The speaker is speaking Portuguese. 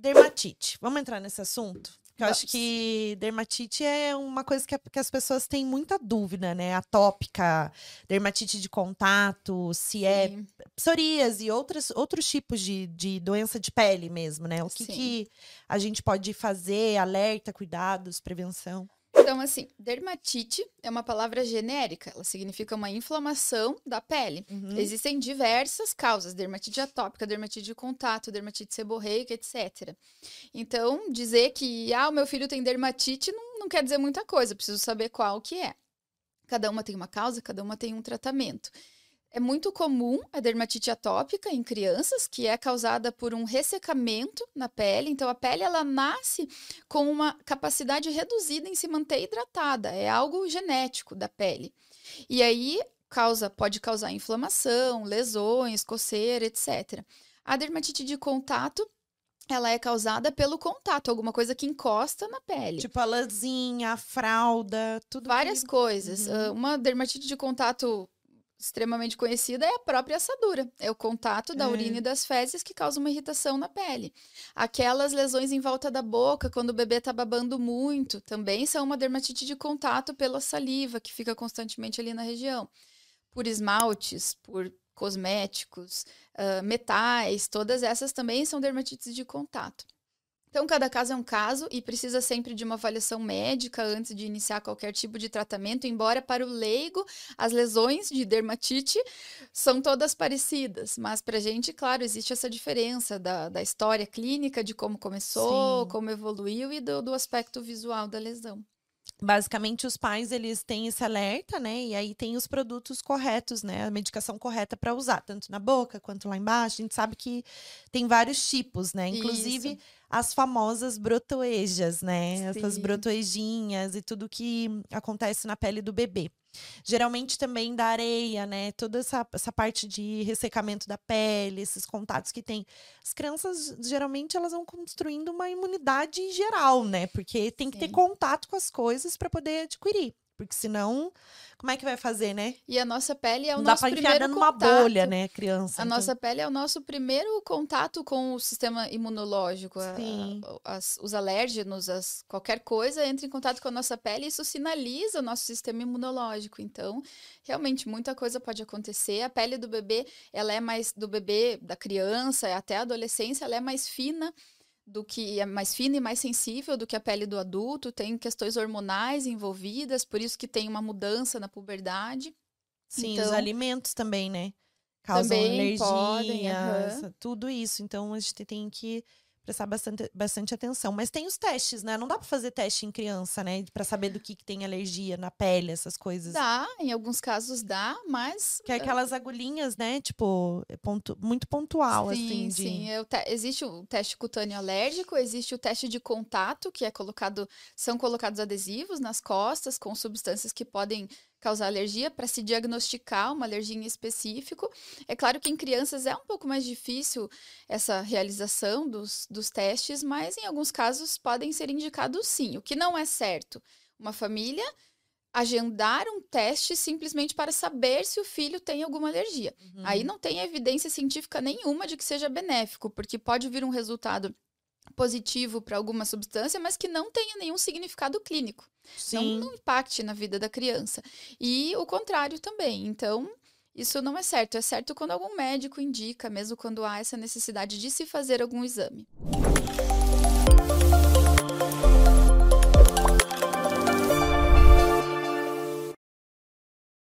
dermatite. Vamos entrar nesse assunto? Eu acho que dermatite é uma coisa que, que as pessoas têm muita dúvida, né? Atópica, dermatite de contato, se é Sim. psoríase e outros, outros tipos de, de doença de pele mesmo, né? O que, que a gente pode fazer? Alerta, cuidados, prevenção. Então, assim, dermatite é uma palavra genérica, ela significa uma inflamação da pele. Uhum. Existem diversas causas, dermatite atópica, dermatite de contato, dermatite seborreica, etc. Então, dizer que, ah, o meu filho tem dermatite não, não quer dizer muita coisa, preciso saber qual que é. Cada uma tem uma causa, cada uma tem um tratamento. É muito comum a dermatite atópica em crianças, que é causada por um ressecamento na pele. Então, a pele ela nasce com uma capacidade reduzida em se manter hidratada. É algo genético da pele. E aí causa, pode causar inflamação, lesões, coceira, etc. A dermatite de contato ela é causada pelo contato, alguma coisa que encosta na pele. Tipo a lãzinha, a fralda, tudo Várias que... coisas. Uhum. Ah, Uma dermatite de contato extremamente conhecida é a própria assadura. É o contato da É. urina e das fezes que causa uma irritação na pele. Aquelas lesões em volta da boca, quando o bebê tá babando muito, também são uma dermatite de contato pela saliva, que fica constantemente ali na região. Por esmaltes, por cosméticos, ah, metais, todas essas também são dermatites de contato. Então, cada caso é um caso e precisa sempre de uma avaliação médica antes de iniciar qualquer tipo de tratamento, embora para o leigo as lesões de dermatite são todas parecidas, mas para a gente, claro, existe essa diferença da, da história clínica, de como começou, Sim. como evoluiu e do, do aspecto visual da lesão. Basicamente, os pais, eles têm esse alerta, né? E aí tem os produtos corretos, né? A medicação correta para usar, tanto na boca quanto lá embaixo. A gente sabe que tem vários tipos, né? Inclusive, Isso. As famosas brotoejas, né? Essas Sim. brotoejinhas e tudo que acontece na pele do bebê. Geralmente também da areia, né? Toda essa, essa parte de ressecamento da pele, esses contatos que tem. As crianças, geralmente, elas vão construindo uma imunidade geral, né? Porque tem que ter contato com as coisas para poder adquirir. Porque senão, como é que vai fazer, né? E a nossa pele é o Não dá nosso pra enfiar primeiro dentro numa contato. bolha, né, criança? A Então, nossa pele é o nosso primeiro contato com o sistema imunológico. A- Sim. a- as- os alérgenos, as- qualquer coisa entra em contato com a nossa pele e isso sinaliza o nosso sistema imunológico. Então, realmente, muita coisa pode acontecer. A pele do bebê, ela é mais do bebê, da criança até a adolescência, ela é mais fina do que é mais fina e mais sensível do que a pele do adulto, tem questões hormonais envolvidas, por isso que tem uma mudança na puberdade. Sim, os então- alimentos também, né? Causam Também alergia, podem, essa- tudo isso. Então a gente tem que prestar bastante, bastante atenção. Mas tem os testes, né? Não dá pra fazer teste em criança, né? Pra saber do que, que tem alergia na pele, essas coisas. Dá, em alguns casos dá, mas Que é aquelas agulhinhas, né? Tipo, é pontu- muito pontual, sim, assim. De... sim. é o te- existe o teste cutâneo alérgico, existe o teste de contato, que é colocado, são colocados adesivos nas costas com substâncias que podem causar alergia para se diagnosticar uma alergia em específico. É claro que em crianças é um pouco mais difícil essa realização dos, dos testes, mas em alguns casos podem ser indicados sim. O que não é certo, uma família agendar um teste simplesmente para saber se o filho tem alguma alergia. Uhum. Aí não tem evidência científica nenhuma de que seja benéfico, porque pode vir um resultado positivo para alguma substância, mas que não tenha nenhum significado clínico. Não, Sim. não impacte na vida da criança. E o contrário também. Então, isso não é certo. É certo quando algum médico indica, mesmo quando há essa necessidade de se fazer algum exame.